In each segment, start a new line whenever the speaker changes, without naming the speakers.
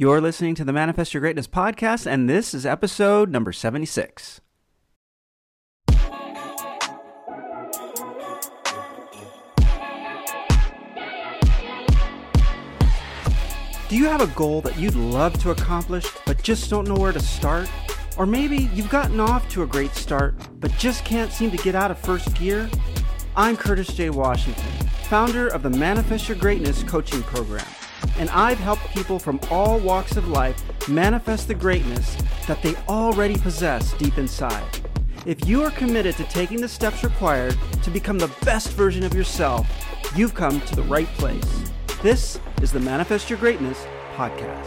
You're listening to the Manifest Your Greatness podcast, and this is episode number 76. Do you have a goal that you'd love to accomplish, but just don't know where to start? Or maybe you've gotten off to a great start, but just can't seem to get out of first gear? I'm Curtis J. Washington, founder of the Manifest Your Greatness coaching program and I've helped people from all walks of life manifest the greatness that they already possess deep inside. If you are committed to taking the steps required to become the best version of yourself, you've come to the right place. This is the Manifest Your Greatness podcast.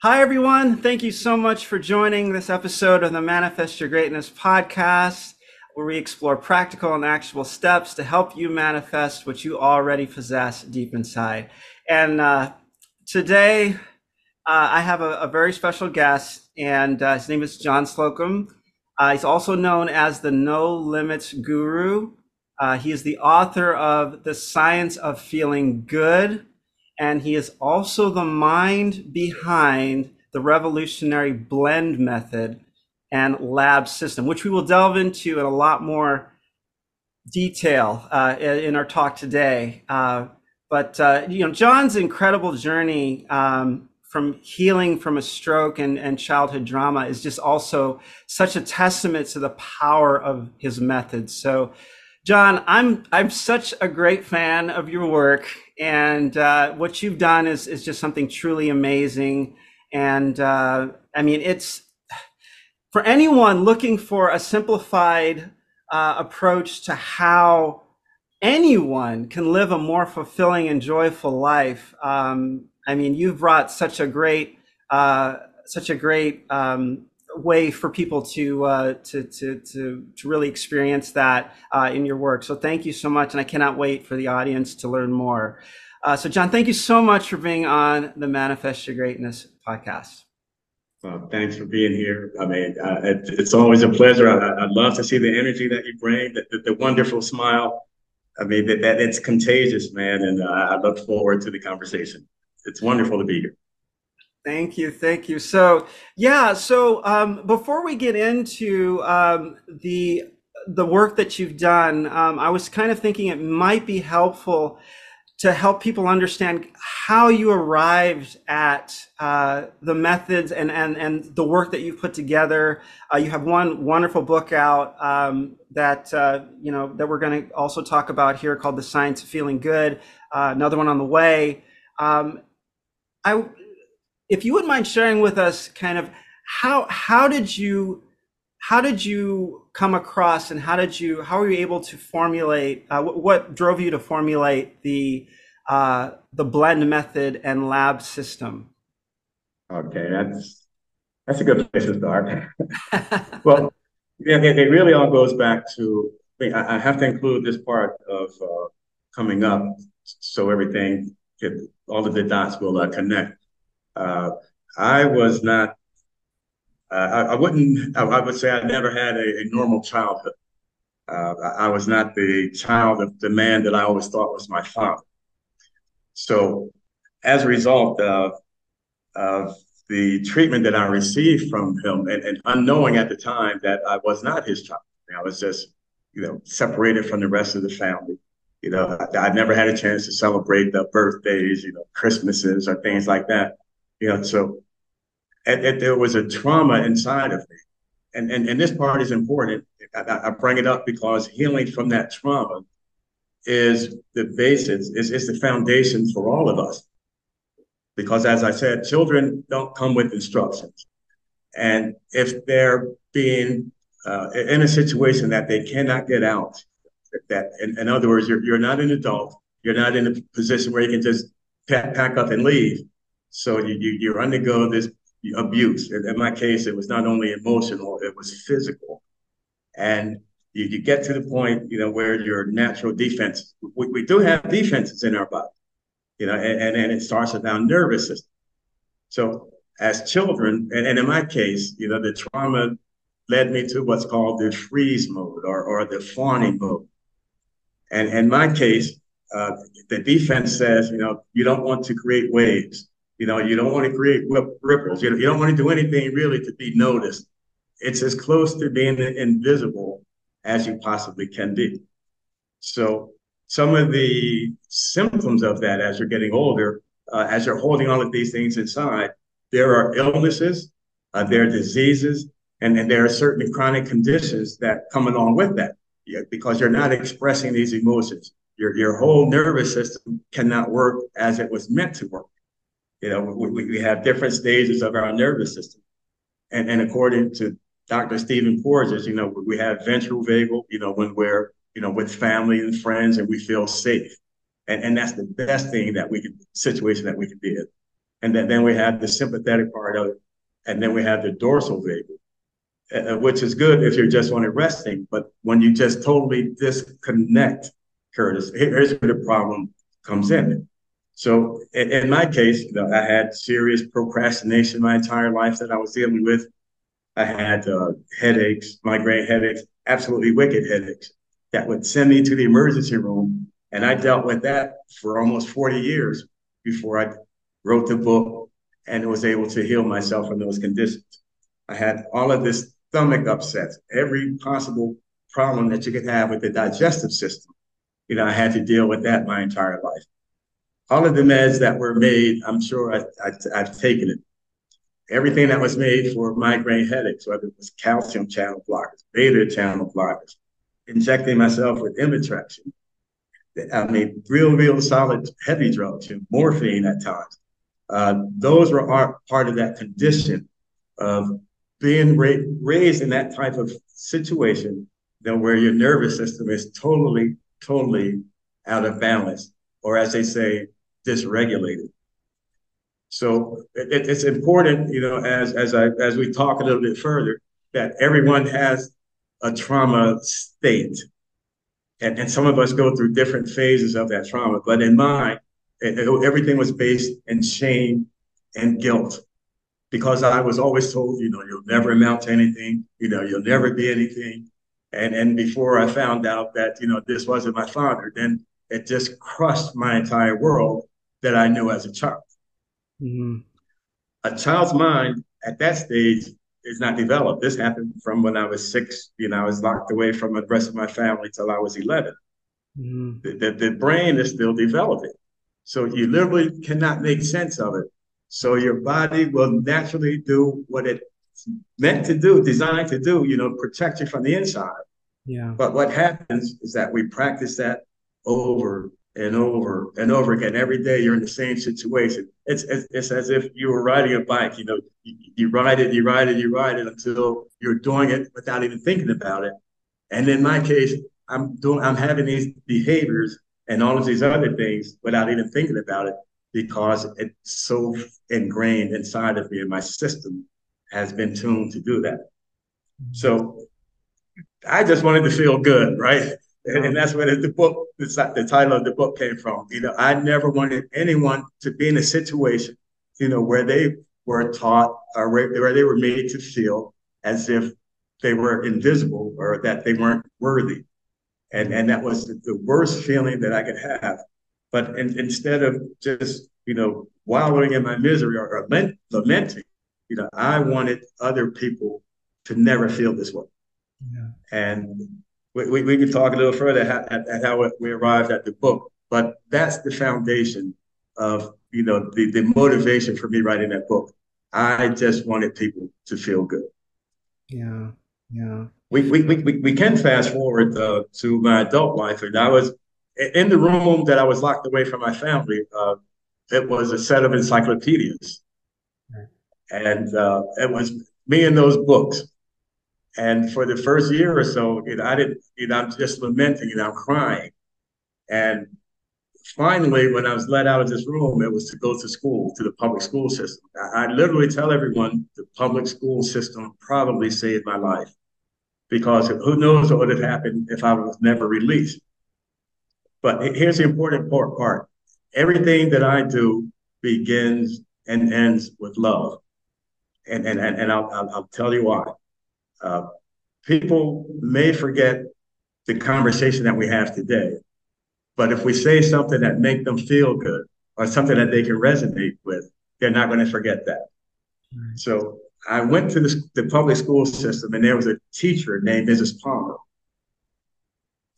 Hi, everyone. Thank you so much for joining this episode of the Manifest Your Greatness podcast where we explore practical and actionable steps to help you manifest what you already possess deep inside. And uh, today, uh, I have a, a, very special guest, and uh, his name is John Slocum. Uh, he's also known as the No Limits Guru. Uh, he is the author of The Science of Feeling Good, and he is also the mind behind the revolutionary blend method and lab system, which we will delve into in a lot more detail uh, in our talk today. Uh, but uh, you know, John's incredible journey um, from healing from a stroke and, and childhood drama is just also such a testament to the power of his methods. So, John, I'm I'm such a great fan of your work, and uh, what you've done is is just something truly amazing. And uh, I mean, it's for anyone looking for a simplified uh, approach to how anyone can live a more fulfilling and joyful life, um, I mean, you've brought such a great, uh, such a great um, way for people to, uh, to, to, to, to, really experience that uh, in your work. So thank you so much. And I cannot wait for the audience to learn more. Uh, so, John, thank you so much for being on the Manifest Your Greatness podcast.
Well, thanks for being here. I mean, uh, it, it's always a pleasure. I, I, love to see the energy that you bring, the, the, the wonderful smile. I mean, that, that it's contagious, man. And uh, I look forward to the conversation. It's wonderful to be here.
Thank you. Thank you. So, yeah. So, um, before we get into um, the the work that you've done, um, I was kind of thinking it might be helpful to help people understand how you arrived at uh, the methods and, and, and the work that you've put together. Uh, you have one wonderful book out um, that uh, you know that we're going to also talk about here called "The Science of Feeling Good." Uh, another one on the way. Um, I, if you wouldn't mind sharing with us, kind of how how did you how did you come across and how did you how were you able to formulate uh, what, what, drove you to formulate the uh, the blend method and lab system?
Okay that's that's a good place to start. Well yeah, it, it, really all goes back to I, I, have to include this part of uh, coming up so everything all of the dots will uh, connect. Uh, i was not I, I, wouldn't, I, I, would say I never had a, a normal childhood. Uh, I, I, was not the child of the man that I always thought was my father. So, as a result of, of the treatment that I received from him, and, and unknowing at the time that I was not his child, I was just, you know, separated from the rest of the family. You know, I, I never had a chance to celebrate the birthdays, you know, Christmases or things like that. You know, so and, there was a trauma inside of me. And, and, and this part is important. I, I bring it up because healing from that trauma is the basis, is, is the foundation for all of us. Because as I said, children don't come with instructions. And if they're being uh, in a situation that they cannot get out, that in, in, other words, you're, you're not an adult, you're not in a position where you can just pack, pack up and leave. So you, you, you undergo this abuse. In, my case, it was not only emotional, it was physical. And you, you get to the point, you know, where your natural defense, we, we do have defenses in our body, you know, and, and, and it starts with our nervous system. So as children, and, and in my case, you know, the trauma led me to what's called the freeze mode or, or the fawning mode. And in my case, Uh, the defense says, you know, you don't want to create waves. You know, you don't want to create ripples. You, you don't want to do anything really to be noticed. It's as close to being invisible as you possibly can be. So some of the symptoms of that as you're getting older, uh, as you're holding all of these things inside, there are illnesses, uh, there are diseases, and, and there are certain chronic conditions that come along with that because you're not expressing these emotions. Your, your whole nervous system cannot work as it was meant to work. You know, we, we have different stages of our nervous system. And, and according to Dr. Stephen Porges, you know, we have ventral vagal, you know, when we're, you know, with family and friends and we feel safe. And, and that's the best thing that we can, situation that we can be in. And then, then we have the sympathetic part of it. And then we have the dorsal vagal, uh, which is good if you're just on resting. But when you just totally disconnect, Curtis, here's where the problem comes in. So in, in my case, you know, I had serious procrastination my entire life that I was dealing with. I had uh, headaches, migraine headaches, absolutely wicked headaches that would send me to the emergency room. And I dealt with that for almost 40 years before I wrote the book and was able to heal myself from those conditions. I had all of this stomach upsets, every possible problem that you could have with the digestive system. You know, I had to deal with that my entire life. All of the meds that were made, I'm sure I, I've taken it. Everything that was made for migraine headaches, whether it was calcium channel blockers, beta channel blockers, injecting myself with Imitrex. I mean, real, real solid heavy drugs, and morphine at times. Uh, those were part of that condition of being ra- raised in that type of situation you where your nervous system is totally, totally out of balance, or as they say, dysregulated. So it, it's important, you know, as as I as we talk a little bit further, that everyone has a trauma state, and and some of us go through different phases of that trauma. But in mine, it, it, everything was based in shame and guilt because I was always told, you know, you'll never amount to anything, you know, you'll never be anything. And and before I found out that, you know, this wasn't my father, then it just crushed my entire world that I knew as a child. Mm-hmm. A child's mind at that stage is not developed. This happened from when I was six, you know, I was locked away from the rest of my family till I was 11. Mm-hmm. The, the, the brain is still developing. So you literally cannot make sense of it. So your body will naturally do what it's meant to do, designed to do, you know, protect you from the inside. Yeah. But what happens is that we practice that over and over and over again. Every day you're in the same situation. It's, it's, it's as if you were riding a bike, you know, you, you ride it, you ride it, you ride it until you're doing it without even thinking about it. And in my case, I'm doing, I'm having these behaviors and all of these other things without even thinking about it because it's so ingrained inside of me and my system has been tuned to do that. So I just wanted to feel good, right? And, and that's where the, the book, the, the title of the book came from. You know, I never wanted anyone to be in a situation, you know, where they were taught uh, or where they were made to feel as if they were invisible or that they weren't worthy. And, and that was the worst feeling that I could have. But in, instead of just, you know, wallowing in my misery or, or lament, lamenting, you know, I wanted other people to never feel this way. Yeah. And we, we, we, can talk a little further at, at, at how we arrived at the book, but that's the foundation of, you know, the, the motivation for me writing that book. I just wanted people to feel good.
Yeah. Yeah.
We, we, we, we can fast forward uh, to my adult life. And I was in the room that I was locked away from my family. Uh, it was a set of encyclopedias. And uh, it was me and those books. And for the first year or so, you know, I didn't, you know, I'm just lamenting and I'm crying. And finally, when I was let out of this room, it was to go to school, to the public school system. I, I literally tell everyone the public school system probably saved my life because who knows what would have happened if I was never released. But here's the important part. Everything that I do begins and ends with love. And, and, and, I'll, I'll, I'll tell you why. Uh, people may forget the conversation that we have today, But if we say something that make them feel good or something that they can resonate with, they're not going to forget that. Right. So I went to the, the public school system and there was a teacher named Mrs. Palmer.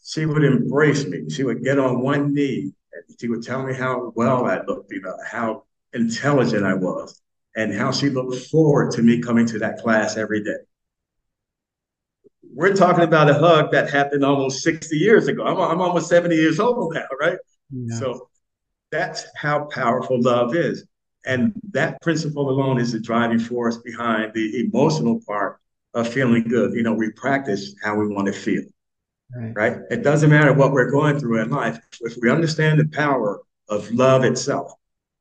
She would embrace me. She would get on one knee and she would tell me how well I looked, you know, how intelligent I was, and how she looked forward to me coming to that class every day. We're talking about a hug that happened almost 60 years ago. I'm, I'm almost 70 years old now, right? Yeah. So that's how powerful love is. And that principle alone is the driving force behind the emotional part of feeling good. You know, we practice how we want to feel, right? right? It doesn't matter what we're going through in life. If we understand the power of love itself,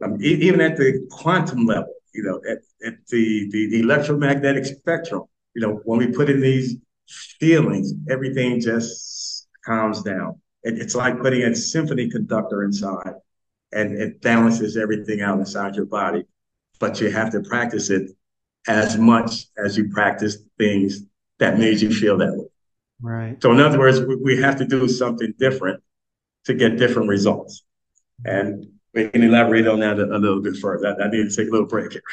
um, e- even at the quantum level, you know, at, at the, the, the electromagnetic spectrum, you know, when we put in these feelings, everything just calms down. It, it's like putting a symphony conductor inside and it balances everything out inside your body. But you have to practice it as much as you practice things that made you feel that way.
Right.
So in other words, we have to do something different to get different results. And we can elaborate on that a, a little bit further. I, I need to take a little break
here.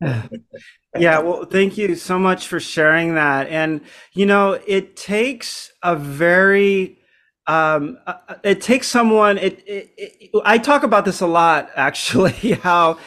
yeah, well, thank you so much for sharing that. And, you know, it takes a very um, uh, uh, it takes someone. It, it, it, I talk about this a lot, actually. How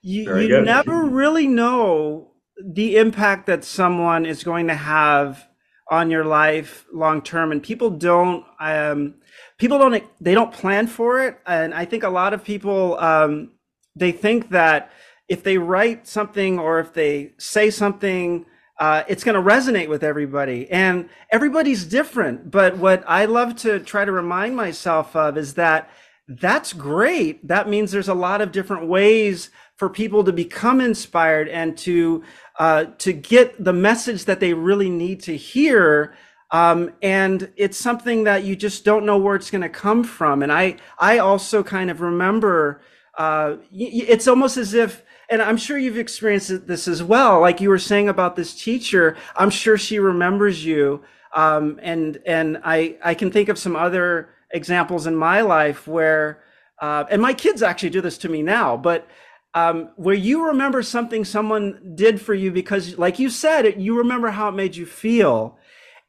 you, you never really know the impact that someone is going to have on your life long term, and people don't. Um, people don't. They don't plan for it, and I think a lot of people um, they think that if they write something or if they say something uh, it's going to resonate with everybody. And everybody's different. But what i love to try to remind myself of is that that's great. That means there's a lot of different ways for people to become inspired and to uh, to get the message that they really need to hear um, and it's something that you just don't know where it's going to come from and i i also kind of remember uh, it's almost as if and I'm sure you've experienced this as well. Like you were saying about this teacher, I'm sure she remembers you. Um, and and I I can think of some other examples in my life where, uh, and my kids actually do this to me now, but um, where you remember something someone did for you because, like you said, you remember how it made you feel,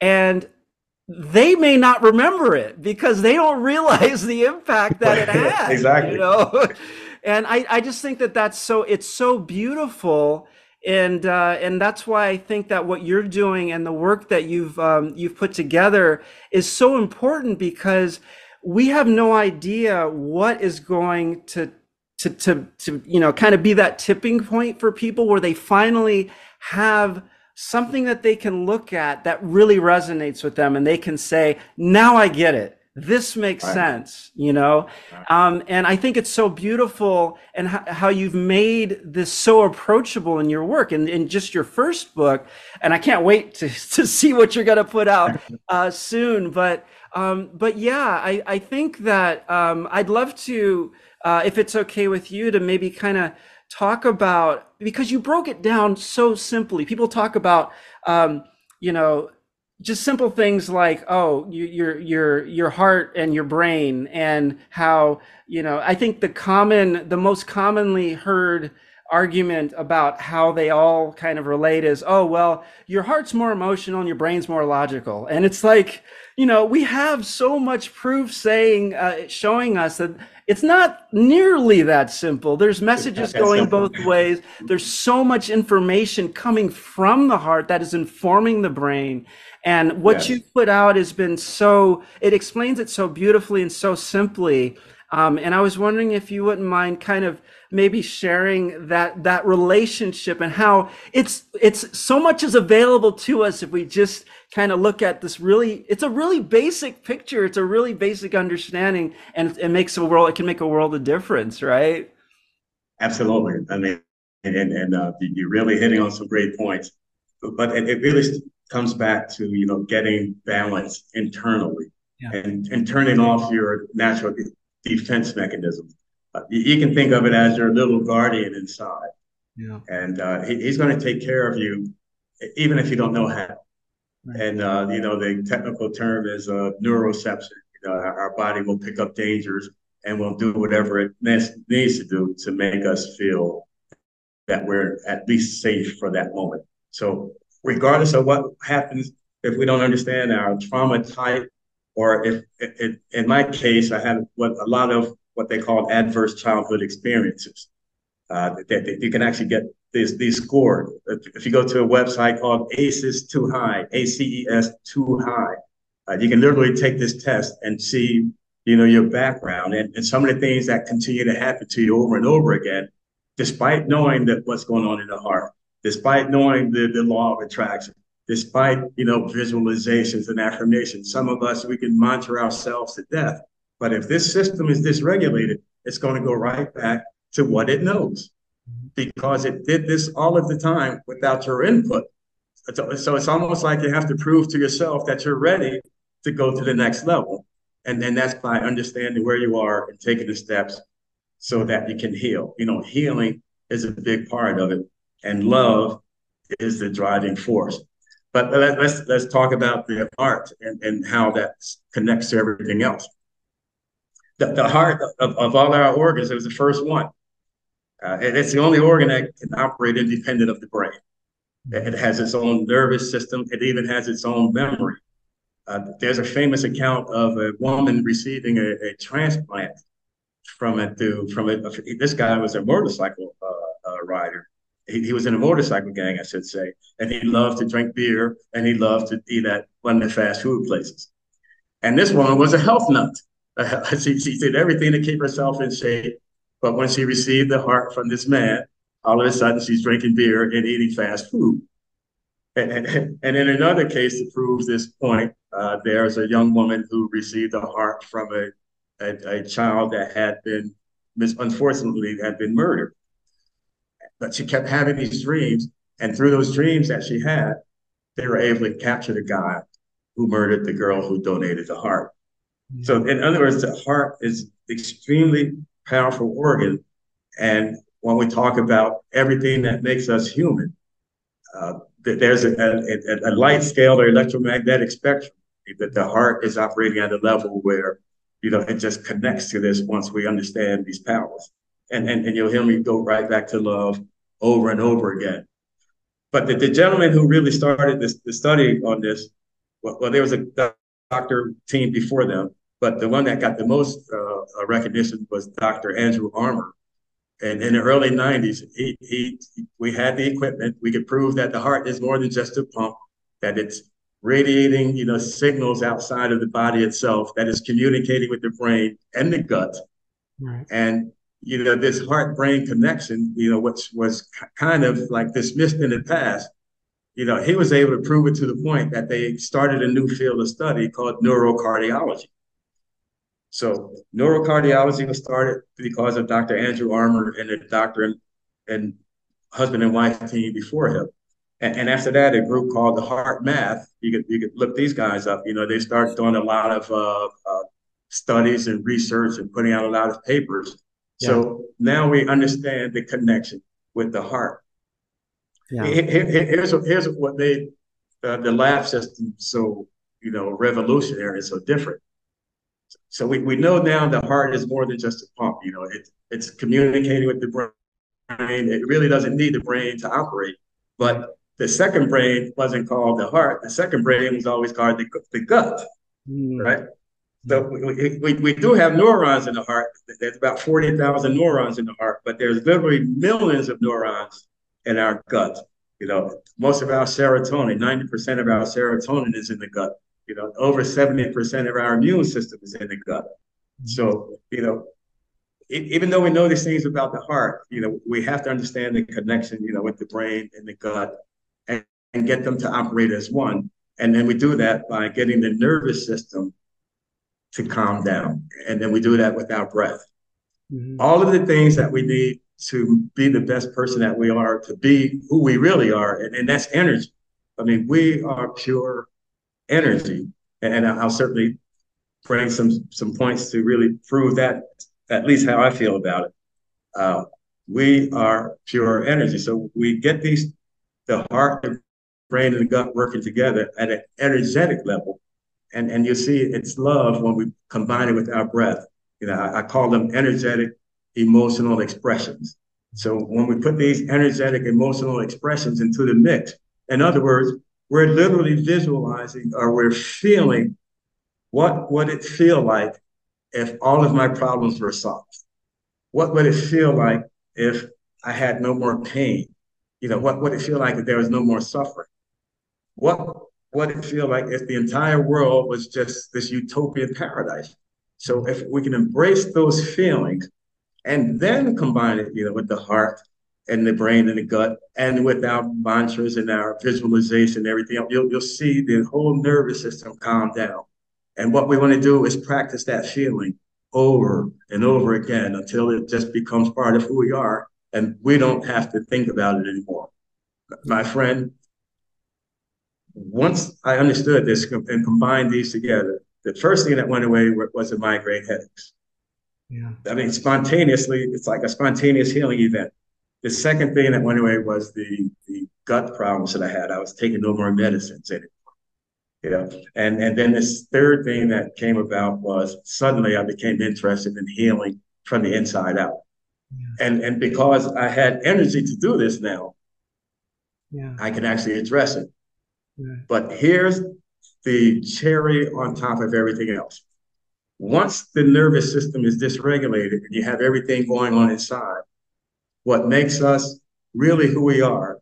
and they may not remember it because they don't realize the impact that it had.
exactly.
You know? and I, I just think that that's so it's so beautiful and uh, and that's why I think that what you're doing and the work that you've um, you've put together is so important because we have no idea what is going to to to to you know kind of be that tipping point for people where they finally have something that they can look at that really resonates with them and they can say now I get it this makes right. sense you know right. um, and i think it's so beautiful and h- how you've made this so approachable in your work and in just your first book and i can't wait to, to see what you're going to put out uh, soon but um, but yeah i, I think that um, i'd love to uh, if it's okay with you to maybe kind of talk about because you broke it down so simply. People talk about um, you know just simple things like oh you, your your your heart and your brain and how you know i think the common the most commonly heard argument about how they all kind of relate is oh well your heart's more emotional and your brain's more logical. And it's like you know we have so much proof saying uh, showing us that it's not nearly that simple there's messages going both ways there's so much information coming from the heart that is informing the brain and what yes. you put out has been so, it explains it so beautifully and so simply. Um, and I was wondering if you wouldn't mind kind of maybe sharing that that relationship and how it's it's so much is available to us if we just kind of look at this really it's a really basic picture it's a really basic understanding and it makes a world it can make a world of difference right
absolutely i mean and and uh, you're really hitting on some great points but it, it really comes back to you know getting balance internally yeah. and, and turning off your natural defense mechanisms. Uh, you, you, can think of it as your little guardian inside, yeah. and uh, he, he's going to take care of you even if you don't know how. Right. And uh, you know the technical term is uh, neuroception. You know, our, our body will pick up dangers and will do whatever it needs to do to make us feel that we're at least safe for that moment. So regardless of what happens, if we don't understand our trauma type, or if, if in my case, I had what a lot of what they call adverse childhood experiences uh, that, that, you can actually get these these scored. If you go to a website called ACES Too High, A C E S Too High, uh, you can literally take this test and see you know your background and, and some of the things that continue to happen to you over and over again, despite knowing that what's going on in the heart, despite knowing the, the law of attraction, despite you know visualizations and affirmations. Some of us we can mantra ourselves to death, but if this system is dysregulated, it's going to go right back to what it knows because it did this all of the time without your input. So it's almost like you have to prove to yourself that you're ready to go to the next level. And then that's by understanding where you are and taking the steps so that you can heal. You know, healing is a big part of it, and love is the driving force. But let's let's talk about the art and, and how that connects to everything else. The, the heart of, of all our organs is the first one. Uh, it's the only organ that can operate independent of the brain. It has its own nervous system. It even has its own memory. Uh, there's a famous account of a woman receiving a, a transplant from it to from it. This guy was a motorcycle uh, uh, rider. He, he, was in a motorcycle gang, I should say, and he loved to drink beer and he loved to eat at one of the fast food places. And this woman was a health nut. she, she did everything to keep herself in shape. But when she received the heart from this man, all of a sudden she's drinking beer and eating fast food. And, and, and in another case to prove this point, uh, there's a young woman who received a heart from a, a, a child that had been, unfortunately, had been murdered. But she kept having these dreams, and through those dreams that she had, they were able to capture the guy who murdered the girl who donated the heart. So, in other words, the heart is extremely powerful organ. And when we talk about everything that makes us human, uh, there's a, a, a, light scale or electromagnetic spectrum that the heart is operating at a level where, you know, it just connects to this once we understand these powers. And, and, and you'll hear me go right back to love over and over again. But the, the gentleman who really started this the study on this, well, well, there was a doctor team before them, but the one that got the most uh, uh, recognition was Dr. Andrew Armour. And in the early 90s, he, he, we had the equipment. We could prove that the heart is more than just a pump, that it's radiating, you know, signals outside of the body itself, that is communicating with the brain and the gut. Right. And, you know, this heart-brain connection, you know, which was kind of like dismissed in the past, you know, he was able to prove it to the point that they started a new field of study called neurocardiology. So neurocardiology was started because of Dr. Andrew Armour and the doctor and, and husband and wife team before him. And, and, after that, a group called the HeartMath. You could you could look these guys up. You know, they started doing a lot of uh, uh, studies and research and putting out a lot of papers. Yeah. So now we understand the connection with the heart. Yeah. Here, here's here's what made uh, the lab system so you know revolutionary, and so different. So we, we know now the heart is more than just a pump. You know, it, it's communicating with the brain. It really doesn't need the brain to operate. But the second brain wasn't called the heart. The second brain was always called the, the gut, mm. right? So we, we, we do have neurons in the heart. There's about 40,000 neurons in the heart, but there's literally millions of neurons in our gut. You know, most of our serotonin, 90% of our serotonin is in the gut. You know, over 70% of our immune system is in the gut. So, you know, it, even though we know these things about the heart, you know, we have to understand the connection, you know, with the brain and the gut and, and get them to operate as one. And then we do that by getting the nervous system to calm down. And then we do that with our breath. Mm-hmm. All of the things that we need to be the best person that we are, to be who we really are, and, and that's energy. I mean, we are pure energy. And I'll certainly bring some some points to really prove that, at least how I feel about it. Uh, we are pure energy. So we get these, the heart, the brain, and the gut working together at an energetic level. And, and you see it's love when we combine it with our breath. You know, I, I call them energetic emotional expressions. So when we put these energetic emotional expressions into the mix, in other words, we're literally visualizing or we're feeling what would it feel like if all of my problems were solved? What would it feel like if I had no more pain? You know, what would it feel like if there was no more suffering? What would it feel like if the entire world was just this utopian paradise? So if we can embrace those feelings and then combine it, you know, with the heart and the brain and the gut and with our mantras and our visualization and everything, you'll, you'll see the whole nervous system calm down. And what we want to do is practice that feeling over and over again until it just becomes part of who we are and we don't have to think about it anymore. My friend, once I understood this and combined these together, the first thing that went away was the migraine headaches. Yeah. I mean, spontaneously, it's like a spontaneous healing event. The second thing that went away was the, the gut problems that I had. I was taking no more medicines anymore. You know, and, and then this third thing that came about was suddenly I became interested in healing from the inside out. Yeah. And and because I had energy to do this now, yeah. I can actually address it. Yeah. But here's the cherry on top of everything else. Once the nervous system is dysregulated and you have everything going on inside, what makes us really who we are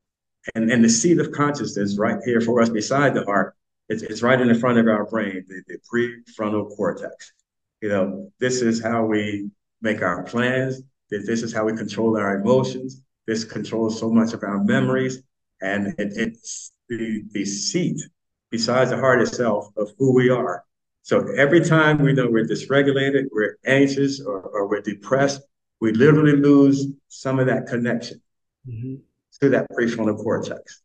and, and the seat of consciousness right here for us beside the heart, it's, it's right in the front of our brain, the, the prefrontal cortex. You know, this is how we make our plans. This is how we control our emotions. This controls so much of our memories. And it, it's the, the seat besides the heart itself of who we are. So every time we know we're dysregulated, we're anxious, or, or we're depressed, we literally lose some of that connection mm-hmm. to that prefrontal cortex.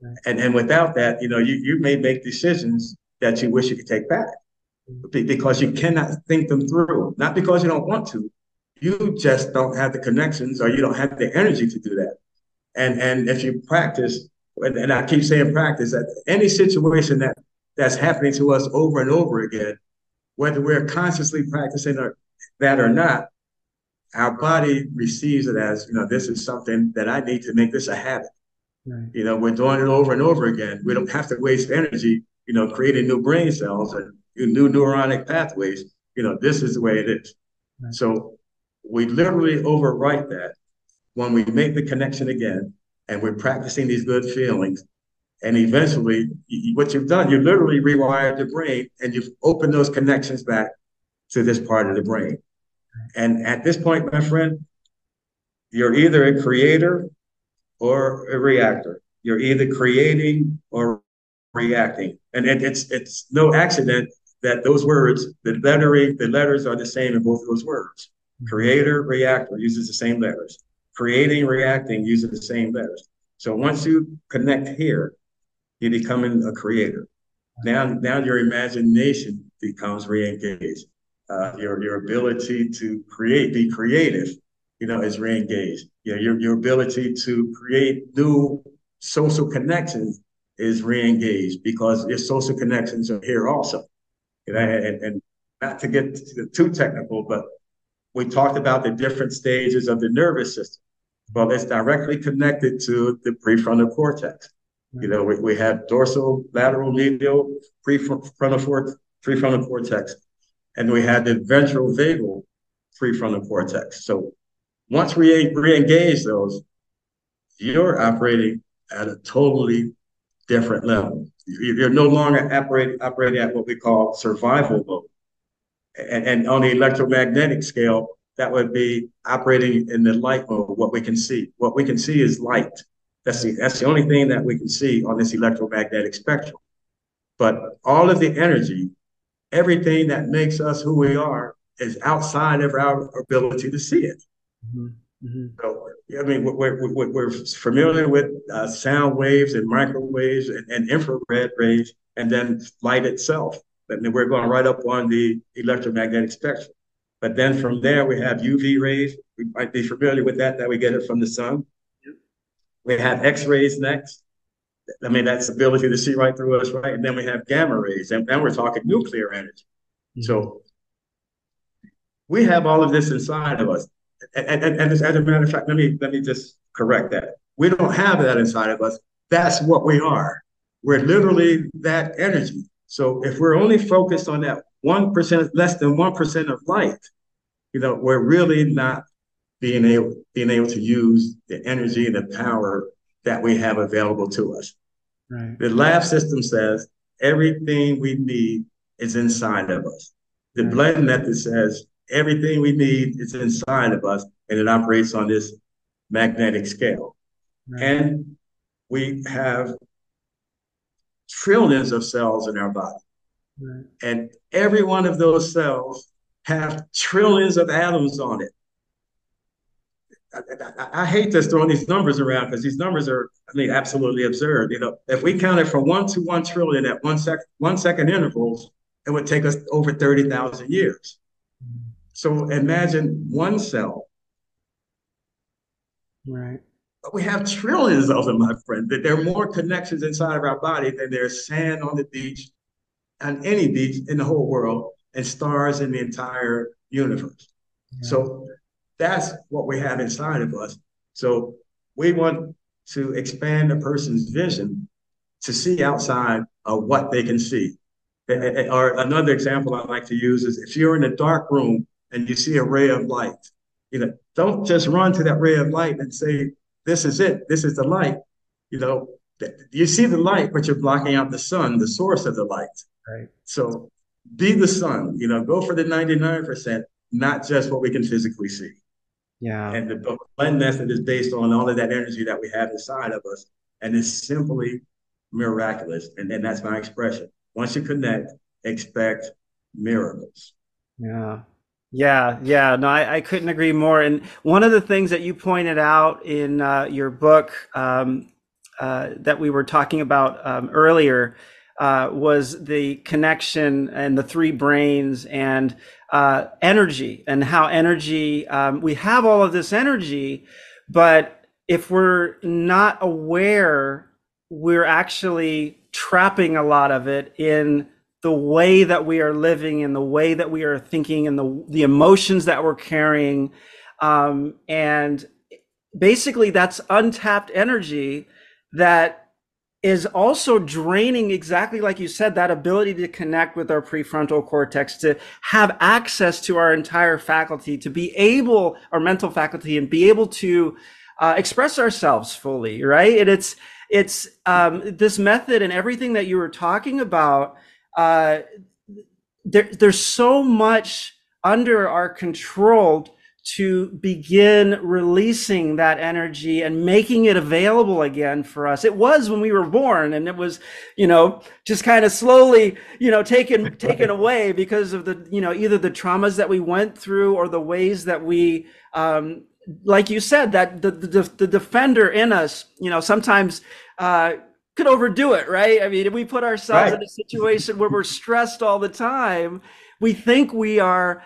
Right. And, and without that, you know, you, you may make decisions that you wish you could take back mm-hmm. because you cannot think them through. Not because you don't want to, you just don't have the connections or you don't have the energy to do that. And and if you practice and I keep saying practice, that any situation that that's happening to us over and over again, whether we're consciously practicing or, that or not, our body receives it as, you know, this is something that I need to make this a habit. Right. You know, we're doing it over and over again. We don't have to waste energy, you know, creating new brain cells and new neuronic pathways. You know, this is the way it is. Right. So we literally overwrite that when we make the connection again and we're practicing these good feelings. And eventually, what you've done, you literally rewired the brain and you've opened those connections back to this part of the brain. And at this point, my friend, you're either a creator or a reactor. You're either creating or reacting. And it, it's it's no accident that those words, the lettering, the letters are the same in both those words. Creator, reactor uses the same letters creating, reacting uses the same letters. So once you connect here, you're becoming a creator. Now, now your imagination becomes re-engaged. Uh, your your ability to create, be creative, you know, is re-engaged. You know, your your ability to create new social connections is re-engaged because your social connections are here also. You know, and, and not to get too technical, but we talked about the different stages of the nervous system. Well, it's directly connected to the prefrontal cortex. You know, we, we have dorsal, lateral, medial, prefrontal, prefrontal cortex, and we had the ventral vagal prefrontal cortex. So once we re-engage those, you're operating at a totally different level. You're no longer operating, operating at what we call survival mode. And, and on the electromagnetic scale, that would be operating in the light mode, what we can see. What we can see is light. That's the, that's the only thing that we can see on this electromagnetic spectrum. But all of the energy, everything that makes us who we are, is outside of our ability to see it. Mm-hmm. Mm-hmm. So, I mean, we're, we're, we're familiar with uh, sound waves and microwaves and, and, infrared rays, and then light itself. And then we're going right up on the electromagnetic spectrum. But then from there, we have UV rays. We might be familiar with that, that we get it from the sun. We have X-rays next. I mean, that's the ability to see right through us, right? And then we have gamma rays, and then we're talking nuclear energy. Mm-hmm. So we have all of this inside of us. And, and, and as, as a matter of fact, let me let me just correct that. We don't have that inside of us. That's what we are. We're literally that energy. So if we're only focused on that one percent, less than one percent of light, you know, we're really not being able being able to use the energy and the power that we have available to us. Right. The lab system says everything we need is inside of us. The right. blend method says everything we need is inside of us, and it operates on this magnetic scale. Right. And we have trillions of cells in our body. Right. And every one of those cells have trillions of atoms on it. I, I, hate just throwing these numbers around because these numbers are, I mean, absolutely absurd. You know, if we counted from one to one trillion at one sec, one second intervals, it would take us over thirty thousand years. So imagine one cell.
Right.
But we have trillions of them, my friend. That there are more connections inside of our body than there's sand on the beach, on any beach in the whole world, and stars in the entire universe. Yeah. So that's what we have inside of us. So we want to expand a person's vision to see outside of what they can see. Or another example I like to use is if you're in a dark room and you see a ray of light, you know, don't just run to that ray of light and say, this is it, this is the light. You know, you see the light, but you're blocking out the sun, the source of the light.
Right.
So be the sun, you know, go for the 99%, not just what we can physically see.
Yeah.
And the blend method is based on all of that energy that we have inside of us. And it's simply miraculous. And, and that's my expression. Once you connect, expect miracles.
Yeah. Yeah, yeah, no, I, I couldn't agree more. And one of the things that you pointed out in uh, your book um, uh, that we were talking about um, earlier uh, was the connection and the three brains and uh, energy and how energy um, we have all of this energy but if we're not aware we're actually trapping a lot of it in the way that we are living in the way that we are thinking and the, the emotions that we're carrying um, and basically that's untapped energy that is also draining exactly like you said that ability to connect with our prefrontal cortex to have access to our entire faculty to be able our mental faculty and be able to uh, express ourselves fully right? And it's it's um, this method and everything that you were talking about uh, there, there's so much under our control to begin releasing that energy and making it available again for us. It was when we were born and it was, you know, just kind of slowly, you know, taken taken away because of the, you know, either the traumas that we went through or the ways that we um like you said that the the, the defender in us, you know, sometimes uh could overdo it, right? I mean, if we put ourselves right. in a situation where we're stressed all the time, we think we are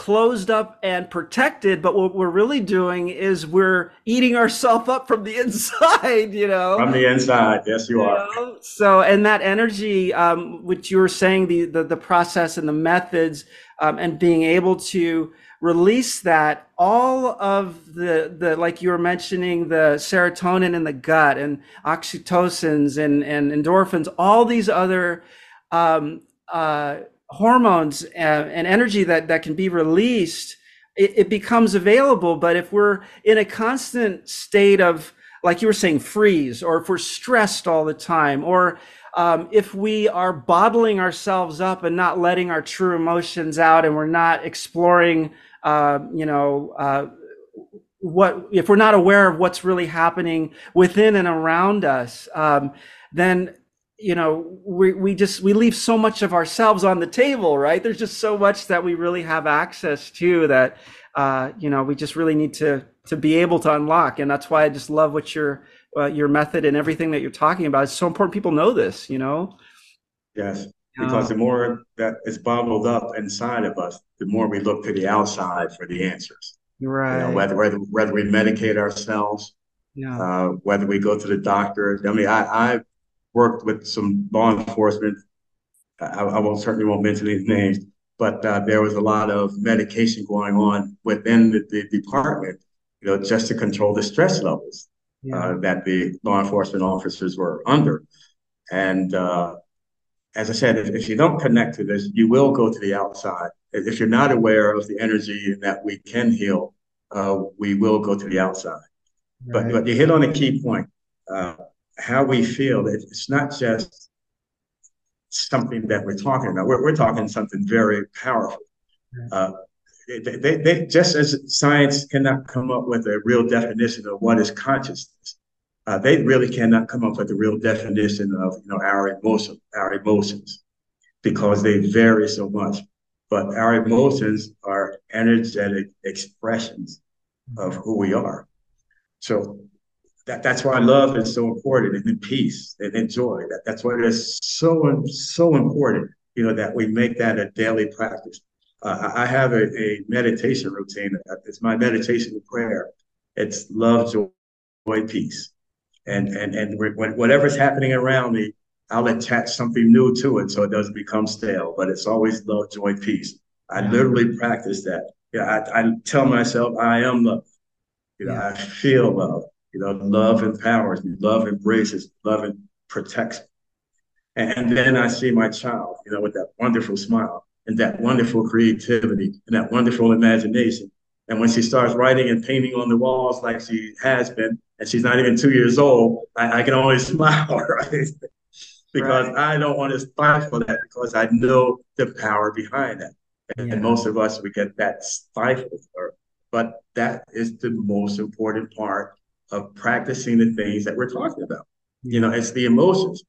closed up and protected but what we're really doing is we're eating ourselves up from the inside you know
from the inside yes you, you are know?
so and that energy um, which you were saying the, the, the process and the methods um, and being able to release that all of the the like you were mentioning the serotonin in the gut and oxytocins and and endorphins all these other um, uh, hormones and, and, energy that, that can be released, it, it becomes available. But if we're in a constant state of, like you were saying, freeze, or if we're stressed all the time, or um, if we are bottling ourselves up and not letting our true emotions out, and we're not exploring, uh, you know, uh, what if we're not aware of what's really happening within and around us, um, then you know we, we just we leave so much of ourselves on the table right? There's just so much that we really have access to that uh, you know we just really need to to be able to unlock. And that's why i just love what your uh, your method and everything that you're talking about. It's so important people know this you know?
Yes. Because the more that is bottled up inside of us the more we look to the outside for the answers.
Right
you know, whether, whether whether we medicate ourselves
yeah.
Uh, whether we go to the doctor. I mean i i worked with some law enforcement. I, I won't certainly won't mention any names, but uh, there was a lot of medication going on within the, the department, you know, just to control the stress levels yeah. uh, that the law enforcement officers were under. And uh, as I said, if, if, you don't connect to this, you will go to the outside. If you're not aware of the energy that we can heal, uh, we will go to the outside. Right. But, but you hit on a key point. How we feel, it's not just something that we're talking about. We're, we're talking something very powerful. Uh, they, they, they, just as science cannot come up with a real definition of what is consciousness, uh, they really cannot come up with a real definition of you know our emotion, our emotions, because they vary so much. But our emotions are energetic expressions of who we are. So that, that's why love is so important and in peace and in joy. That, that's why it is so so important, you know, that we make that a daily practice. Uh, I have a, a, meditation routine. It's my meditation and prayer. It's love, joy, joy, peace, and and and whatever's happening around me, I'll attach something new to it so it doesn't become stale. But it's always love, joy, peace. I literally practice that. Yeah, I, I tell myself I am love. You know, yeah. I feel love. You know, love empowers me, love embraces, love and protects me. And then I see my child, you know, with that wonderful smile and that wonderful creativity and that wonderful imagination. And when she starts writing and painting on the walls like she has been, and she's not even two years old, I, I can only smile, right? because right. I don't want to stifle that because I know the power behind that. And, yeah. and most of us, we get that stifled. Or, but that is the most important part of practicing the things that we're talking about. You know, it's the emotions.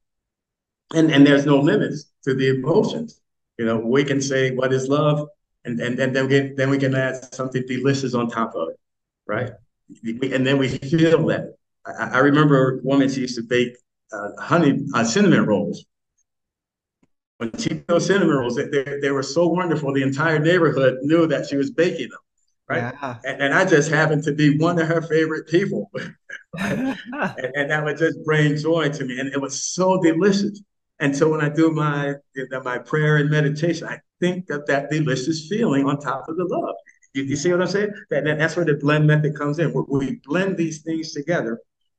And and there's no limits to the emotions. You know, we can say what is love, and and, and then we then we can add something delicious on top of it, right? And then we feel that. I, I remember a woman she used to bake uh, honey uh, cinnamon rolls. When she made those cinnamon rolls, they, they, they were so wonderful. The entire neighborhood knew that she was baking them right? Yeah. And, and, I just happened to be one of her favorite people. and, and, that would just bring joy to me. And it was so delicious. And so when I do my my prayer and meditation, I think of that delicious feeling on top of the love. You, you see what I'm saying? That, that's where the blend method comes in. Where we blend these things together.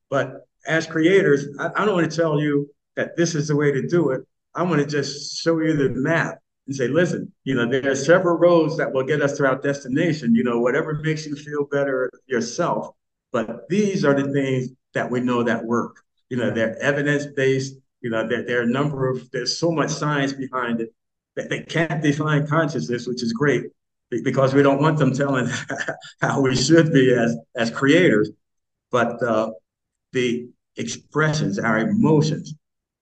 But as creators, I, I don't want to tell you that this is the way to do it. I want to just show you the map and say, listen, you know, there are several roads that will get us to our destination, you know, whatever makes you feel better yourself. But these are the things that we know that work. You know, they're evidence based, you know, there, there are a number of, there's so much science behind it that they can't define consciousness, which is great because we don't want them telling how we should be as, as creators. But uh, the expressions, our emotions,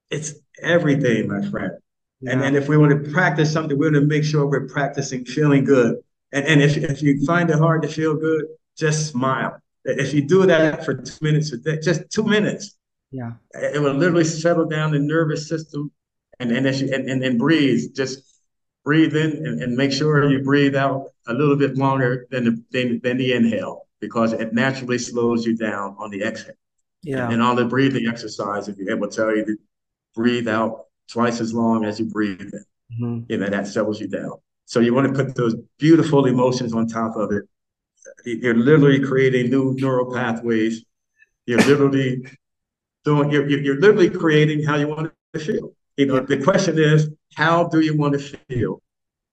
it's everything, my friend. Yeah. And, and if we want to practice something, we want to make sure we're practicing feeling good. And, and if, if you find it hard to feel good, just smile. If you do that for two minutes a day, just two minutes,
yeah,
it will literally settle down the nervous system. And and if you, and, and, and breathe, just breathe in and, and make sure you breathe out a little bit longer than the than, than the inhale because it naturally slows you down on the exhale.
Yeah.
And, and on the breathing exercise, if you will tell you to breathe out twice as long as you breathe in. Mm-hmm. You know, that settles you down. So you want to put those beautiful emotions on top of it. You're literally creating new neural pathways. You're literally doing, you're, you're literally creating how you want to feel. You know, the question is, how do you want to feel?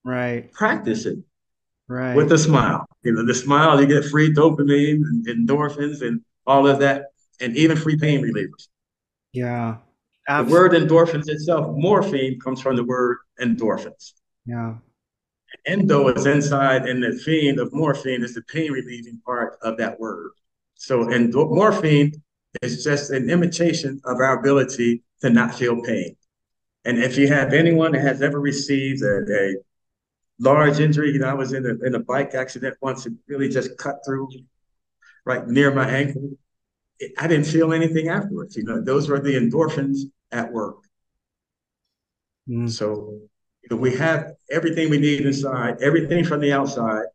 Right.
Practice it.
Right.
With a smile. You know, the smile, you get free dopamine and endorphins and all of that, and even free pain relievers.
Yeah.
Absolutely. The word endorphins itself, morphine, comes from the word endorphins.
Yeah.
Endo is inside, and the fiend of morphine is the pain relieving part of that word. So, and morphine is just an imitation of our ability to not feel pain. And if you have anyone that has ever received a, a large injury, you know, I was in a, in a bike accident once, it really just cut through right near my ankle. It, I didn't feel anything afterwards. You know, those were the endorphins at work. Mm. So you know, we have everything we need inside. Everything from the outside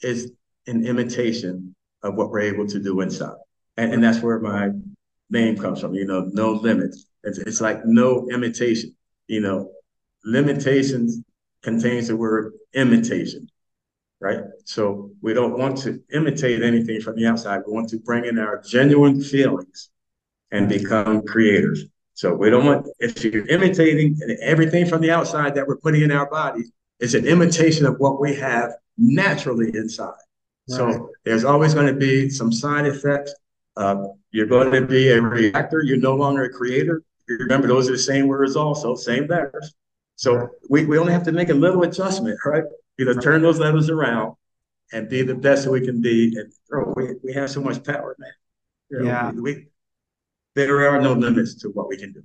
is an imitation of what we're able to do inside. And, and that's where my name comes from. You know, no limits. It's, it's like no imitation. You know, limitations contains the word imitation, right? So we don't want to imitate anything from the outside. We want to bring in our genuine feelings and become creators. So we don't want, if you're imitating everything from the outside that we're putting in our bodies, it's an imitation of what we have naturally inside. Right. So there's always going to be some side effects. Uh, you're going to be a reactor. You're no longer a creator. Remember, those are the same words also, same letters. So we, we only have to make a little adjustment, right? You know, turn those letters around and be the best that we can be. And oh, we, we have so much power, man.
You know, yeah.
We, we, there are no limits to what we can do.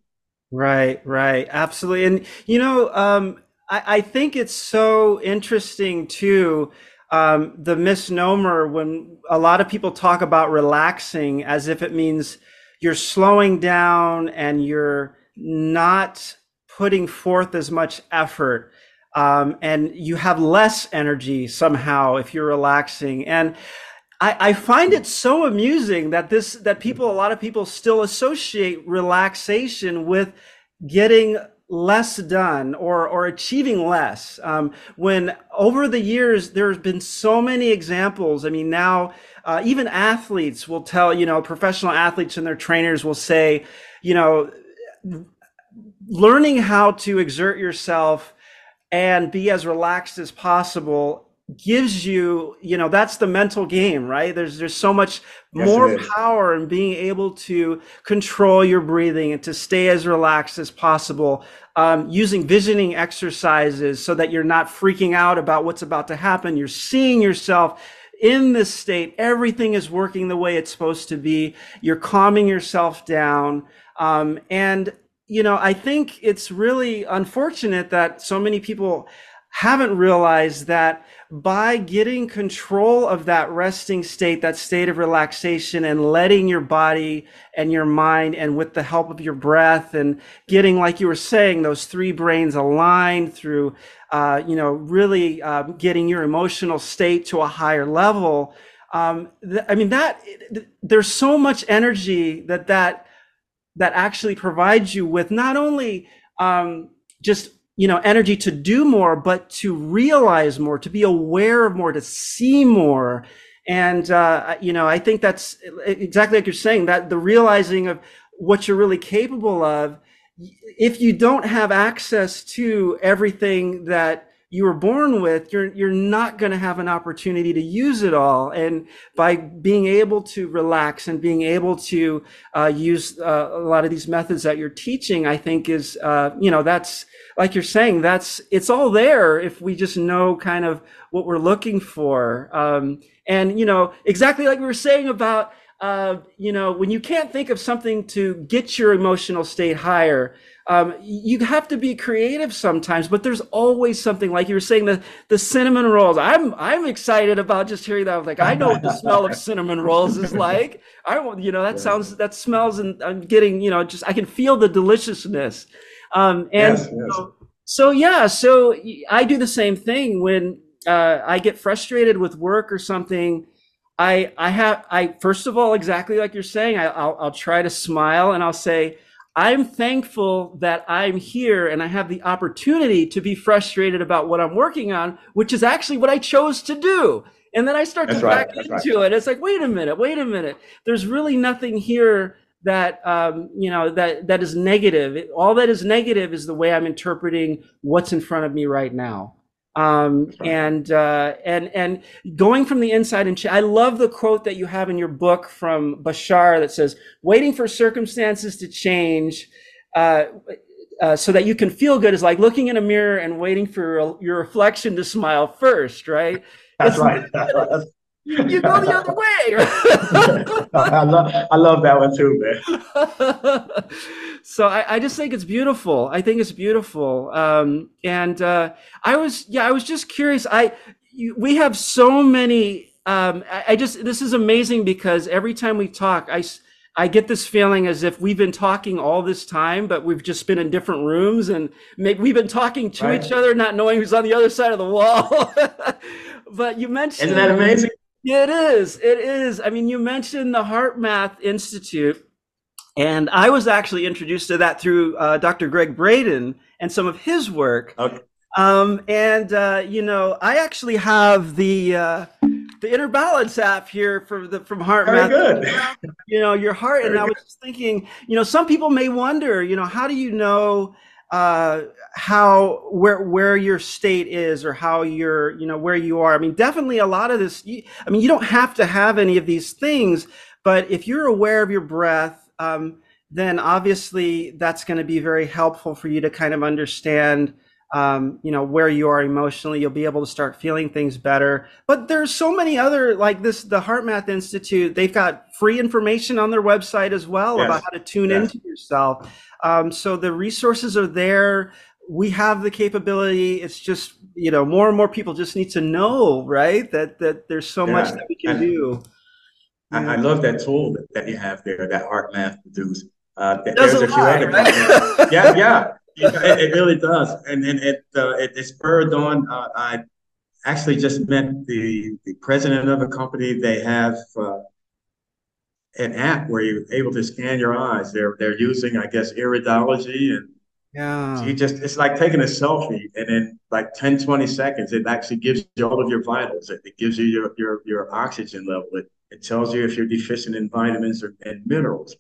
Right, right. Absolutely. And, you know, um, I, I think it's so interesting too. Um, the misnomer when a lot of people talk about relaxing as if it means you're slowing down and you're not putting forth as much effort um, and you have less energy somehow if you're relaxing and I, I, find it so amusing that this that people a lot of people still associate relaxation with getting less done or or achieving less. Um, when over the years there's been so many examples. I mean now uh, even athletes will tell you know professional athletes and their trainers will say you know learning how to exert yourself and be as relaxed as possible gives you you know that's the mental game right? There's there's so much yes, more power in being able to control your breathing and to stay as relaxed as possible um, using visioning exercises so that you're not freaking out about what's about to happen. You're seeing yourself in this state. Everything is working the way it's supposed to be. You're calming yourself down. Um, and you know, I think it's really unfortunate that so many people haven't realized that by getting control of that resting state, that state of relaxation and letting your body and your mind and with the help of your breath and getting, like you were saying, those three brains aligned through, uh, you know, really uh, getting your emotional state to a higher level. Um, th- I mean, that th- there's so much energy that that that actually provides you with not only um, just you know energy to do more but to realize more to be aware of more to see more. And uh, you know i think that's exactly like you're saying that the realizing of what you're really capable of if you don't have access to everything that you were born with, you're you're not going to have an opportunity to use it all. And by being able to relax and being able to uh, use uh, a lot of these methods that you're teaching, I think is uh, you know that's like you're saying that's it's all there if we just know kind of what we're looking for. Um, and you know exactly like we were saying about uh, you know when you can't think of something to get your emotional state higher um, you have to be creative sometimes, but there's always something like you were saying the the cinnamon rolls. I'm I'm excited about just hearing that. Like I know what the smell of cinnamon rolls is like. I want you know that sounds that smells and I'm getting you know just I can feel the deliciousness. Um, and yes, yes. So, so, yeah, so I do the same thing when uh, I get frustrated with work or something. I I have I first of all exactly like you're saying. I, I'll I'll try to smile and I'll say I'm thankful that I'm here and I have the opportunity to be frustrated about what I'm working on, which is actually what I chose to do. And then I start That's to right. back into right. it. It's like, wait a minute, wait a minute. There's really nothing here that um, you know that that is negative. All that is negative is the way I'm interpreting what's in front of me right now. Um, and uh, and and going from the inside and ch- I love the quote that you have in your book from Bashar that says, "Waiting for circumstances to change." Uh, uh, so that you can feel good is like looking in a mirror and waiting for your reflection to smile first, right?
That's it's, right. That's right.
You, go the other way.
I love I love that one too, man.
so I, I, just think it's beautiful. I think it's beautiful. Um, and uh, I was yeah, I was just curious. I you, we have so many. Um, I, I just this is amazing because every time we talk, I. I get this feeling as if we've been talking all this time, but we've just been in different rooms and maybe we've been talking to right. each other, not knowing who's on the other side of the wall. but you mentioned
Isn't that amazing?
It is. It is. I mean, you mentioned the HeartMath Institute, And I was actually introduced to that through uh, Dr. Gregg Braden and some of his work.
Okay.
Um, and uh, you know, I actually have the uh, the inner balance app here from the from Heart
Very good.
You know, your heart.
Very
and I was just thinking, you know, some people may wonder, you know, how do you know uh, how where where your state is or how you're, you know, where you are? I mean, definitely a lot of this. You, I mean, you don't have to have any of these things, but if you're aware of your breath. Um, then obviously that's going to be very helpful for you to kind of understand um, you know where you are emotionally you'll be able to start feeling things better but there's so many other like this the HeartMath institute they've got free information on their website as well yes. about how to tune yes. into yourself um, so the resources are there we have the capability it's just you know more and more people just need to know right that that there's so yeah. much that we can do
I, I, love that tool that, you have there that HeartMath produce uh, there's a few other right? yeah yeah it, it, really does, and and it uh, it, it spurred on. Uh, I actually just met the the president of a company. They have uh, an app where you're able to scan your eyes. They're they're using, I guess, iridology and.
Yeah.
you just, it's like taking a selfie and in like 10, 20 seconds, it actually gives you all of your vitals. It, it gives you your, your, your oxygen level. It, it tells you if you're deficient in vitamins or, and minerals.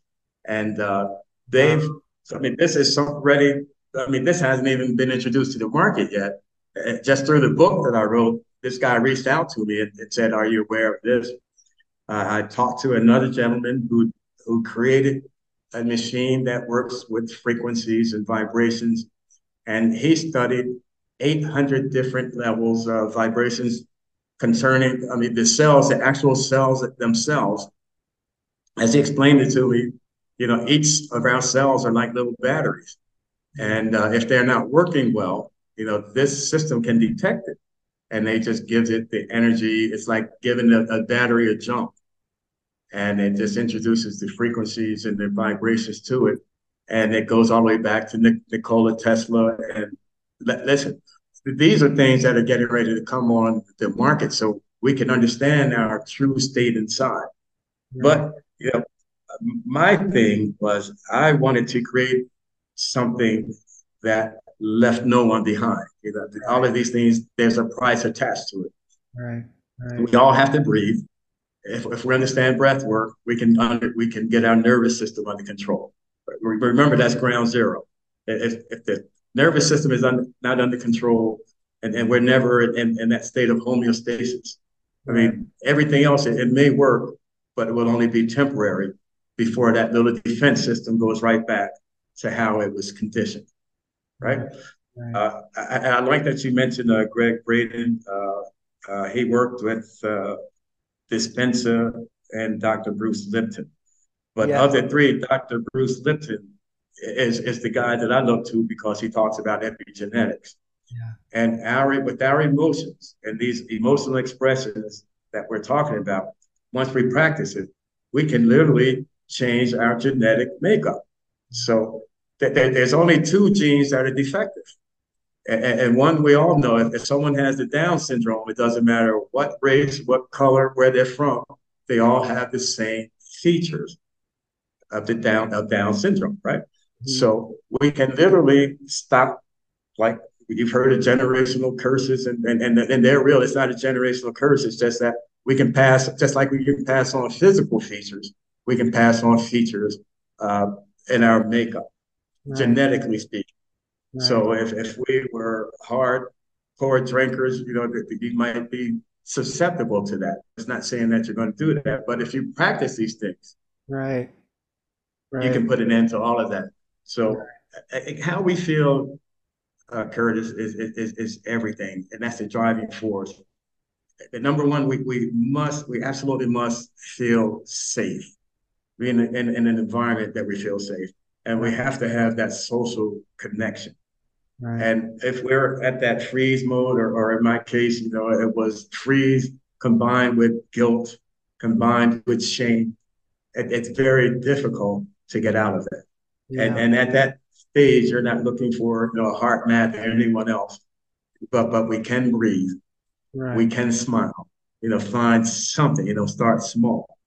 And uh, they've, I mean, this is some ready I mean, this hasn't even been introduced to the market yet. Uh, just through the book that I wrote, this guy reached out to me and, and said, "Are you aware of this?" Uh, I talked to another gentleman who who created a machine that works with frequencies and vibrations, and he studied 800 different levels of vibrations concerning, I mean, the cells, the actual cells themselves. As he explained it to me, you know, each of our cells are like little batteries. And uh, if they're not working well, you know, this system can detect it and they just gives it the energy. It's like giving a, a battery a jump and it just introduces the frequencies and the vibrations to it. And it goes all the way back to Nikola Tesla. And listen, these are things that are getting ready to come on the market so we can understand our true state inside. But, you know, my thing was I wanted to create something that left no one behind. You know, all of these things, there's a price attached to it.
Right. right.
We all have to breathe. If, if we understand breath work, we can under, we can get our nervous system under control. But remember, that's ground zero. If, if the nervous system is un, not under control, and, and we're never in, in that state of homeostasis. I mean, everything else, it, it may work, but it will only be temporary before that little defense system goes right back to how it was conditioned, right? right. Uh, I, I, like that you mentioned uh, Gregg Braden. Uh, uh he worked with Dispenza and Dr. Bruce Lipton. But yeah. of the three, Dr. Bruce Lipton is, is the guy that I look to because he talks about epigenetics.
Yeah.
And our with our emotions and these emotional expressions that we're talking about, once we practice it, we can literally change our genetic makeup. So there's only two genes that are defective. And, one we all know, if, someone has the Down syndrome, it doesn't matter what race, what color, where they're from, they all have the same features of the Down of Down syndrome, right? Mm-hmm. So we can literally stop, like you've heard of generational curses, and, and and and they're real. It's not a generational curse. It's just that we can pass, just like we can pass on physical features, we can pass on features uh, in our makeup right. genetically speaking. Right. So if, if we were hard, hardcore drinkers, you know, you might be susceptible to that. It's not saying that you're going to do that, but if you practice these things,
right,
right. you can put an end to all of that. So right. how we feel, uh, Curtis, is, is, is everything, and that's the driving force. The number one, we, we must, we absolutely must feel safe. Be in, in, in an environment that we feel safe and we have to have that social connection. Right. And if we're at that freeze mode, or, or in my case, you know, it was freeze combined with guilt, combined with shame, it, it's very difficult to get out of that. Yeah. And, and at that stage, you're not looking for you know, a HeartMath or anyone else, but but we can breathe, right. we can smile, you know, find something, you know, start small,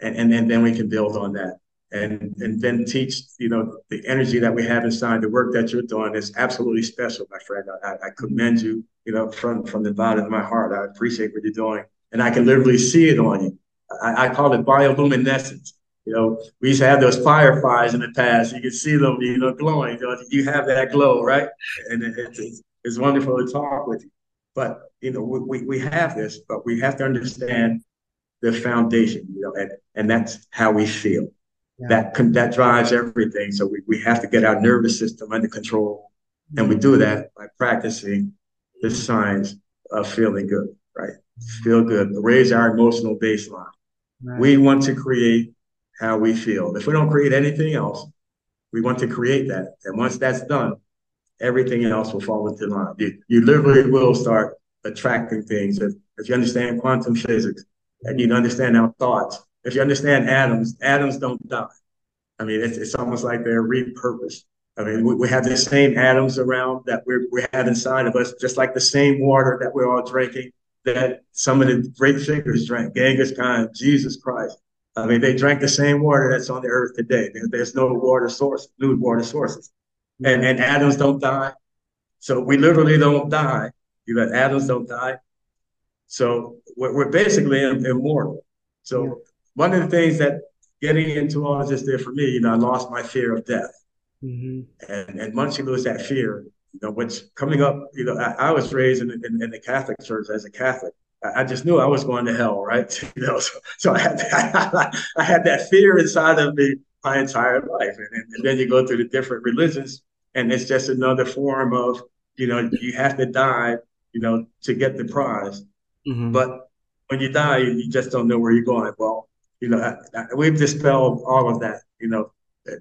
and and, and then we can build on that and and then teach you know the energy that we have inside the work that you're doing is absolutely special my friend. I, I commend you you know from from the bottom of my heart. I appreciate what you're doing and i can literally see it on you. I, I call it bioluminescence. You know we used to have those fireflies in the past. You can see them you know glowing. You, know, you have that glow right? And it, it's, it's wonderful to talk with you. But you know we, we have this but we have to understand the foundation you know and, and that's how we feel that that drives everything. So we, we have to get our nervous system under control. And we do that by practicing the science of feeling good, right? Feel good, raise our emotional baseline. Right. We want to create how we feel. If we don't create anything else, we want to create that. And once that's done, everything else will fall into line. You, you literally will start attracting things. If, if you understand quantum physics and you understand our thoughts, if you understand atoms, atoms don't die. I mean, it's, it's almost like they're repurposed. I mean, we, we have the same atoms around that we we have inside of us, just like the same water that we're all drinking, that some of the great figures drank, Genghis Khan, Jesus Christ. I mean, they drank the same water that's on the earth today. there's no water source, new water sources. And, and atoms don't die. So we literally don't die. You know, atoms don't die. So we're, we're basically immortal. So one of the things that getting into all of this there for me, you know, I lost my fear of death. Mm-hmm. And, and once you lose that fear, you know, what's coming up, you know, I, I was raised in, in, in, the Catholic church as a Catholic. I, I, just knew I was going to hell, right? you know, so, so I, had that, I had that fear inside of me my entire life. And, and, and then you go through the different religions, and it's just another form of, you know, you have to die, you know, to get the prize. Mm-hmm. But when you die, you just don't know where you're going. Well, you know, we've dispelled all of that. You know,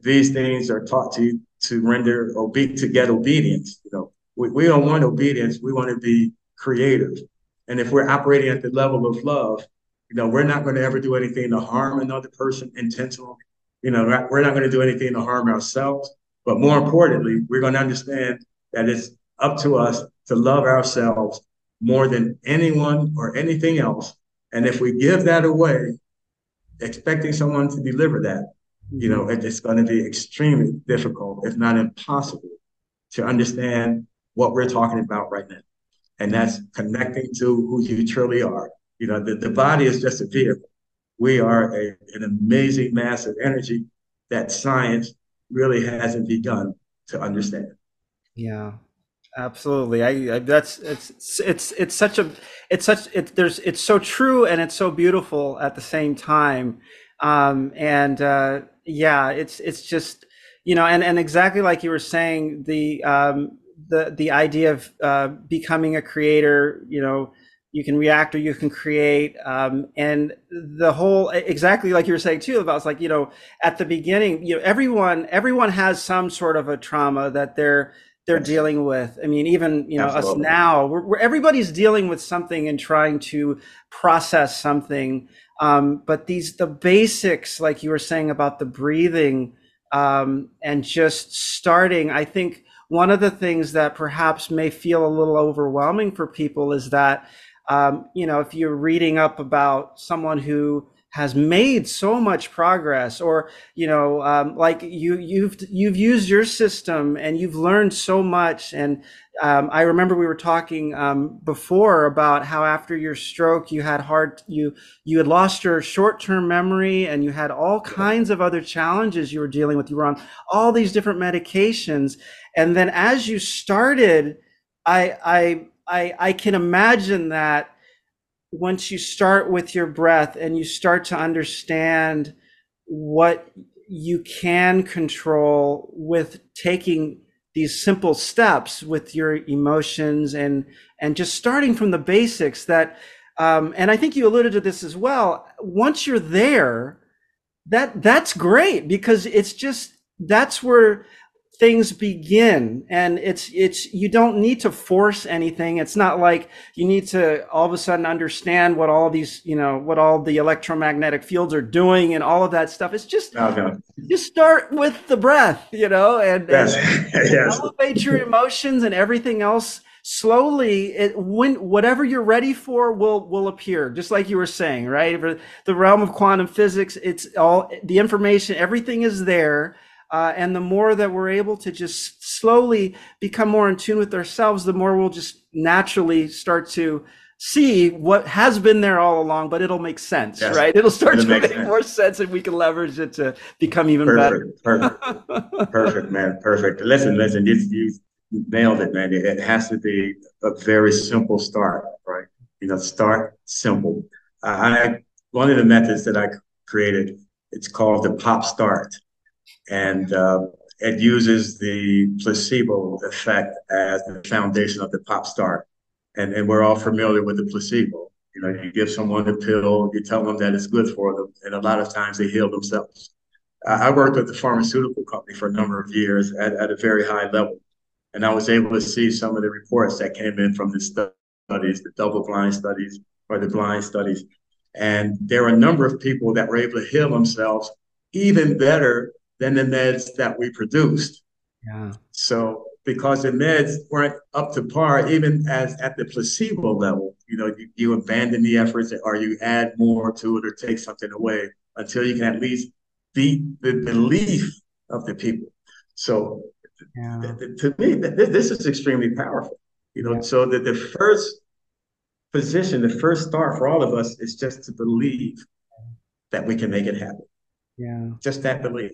these things are taught to you to render obe- to get obedience. You know, we, we don't want obedience. We want to be creators. And if we're operating at the level of love, you know, we're not going to ever do anything to harm another person intentionally. You know, we're not going to do anything to harm ourselves. But more importantly, we're going to understand that it's up to us to love ourselves more than anyone or anything else. And if we give that away, expecting someone to deliver that, you know, it's going to be extremely difficult, if not impossible, to understand what we're talking about right now. And that's connecting to who you truly are. You know, the, the body is just a vehicle. We are a, an amazing mass of energy that science really hasn't begun to understand.
Yeah, absolutely. I, I that's it's it's it's such a it's such it there's it's so true and it's so beautiful at the same time um and uh yeah it's it's just you know and and exactly like you were saying the um the the idea of uh becoming a creator you know you can react or you can create um, and the whole exactly like you were saying too about it's like you know at the beginning you know everyone everyone has some sort of a trauma that they're they're dealing with. I mean, even you know Absolutely. us now, we're, we're, everybody's dealing with something and trying to process something. Um, but these the basics, like you were saying about the breathing um, and just starting. I think one of the things that perhaps may feel a little overwhelming for people is that um, you know if you're reading up about someone who has made so much progress or you know um, like you you've you've used your system and you've learned so much. And um, i remember we were talking um, before about how after your stroke you had hard you you had lost your short-term memory and you had all kinds of other challenges you were dealing with. You were on all these different medications. And then as you started i i i, I can imagine that once you start with your breath and you start to understand what you can control with taking these simple steps with your emotions and and just starting from the basics that um, and i think you alluded to this as well once you're there that that's great because it's just that's where things begin and it's it's you don't need to force anything it's not like you need to all of a sudden understand what all these you know what all the electromagnetic fields are doing and all of that stuff it's just oh, okay. just start with the breath you know and, yes. and yes. elevate your emotions and everything else slowly it when whatever you're ready for will will appear just like you were saying right the realm of quantum physics it's all the information everything is there uh, and the more that we're able to just slowly become more in tune with ourselves the more we'll just naturally start to see what has been there all along, but it'll make sense, yes. right? It'll start it'll to make, make sense. more sense and we can leverage it to become even
perfect, better. Perfect. perfect, man. Perfect. Listen, listen, you, you nailed it, man. It has to be a very simple start, right? You know, start simple. I one of the methods that I created, it's called the pop start. And uh, it uses the placebo effect as the foundation of the pop start and, and we're all familiar with the placebo. You know, you give someone a pill, you tell them that it's good for them, and a lot of times they heal themselves. I worked with the pharmaceutical company for a number of years at, at a very high level, and I was able to see some of the reports that came in from the studies, the double-blind studies or the blind studies, and there were a number of people that were able to heal themselves even better than the meds that we produced. Yeah. So because the meds weren't up to par, even as at the placebo level. You know, you, you abandon the efforts or you add more to it or take something away until you can at least beat the belief of the people. So yeah. th- th- to me, th- this is extremely powerful. You know, yeah. so that the first position, the first start for all of us is just to believe that we can make it happen. Yeah. Just that belief.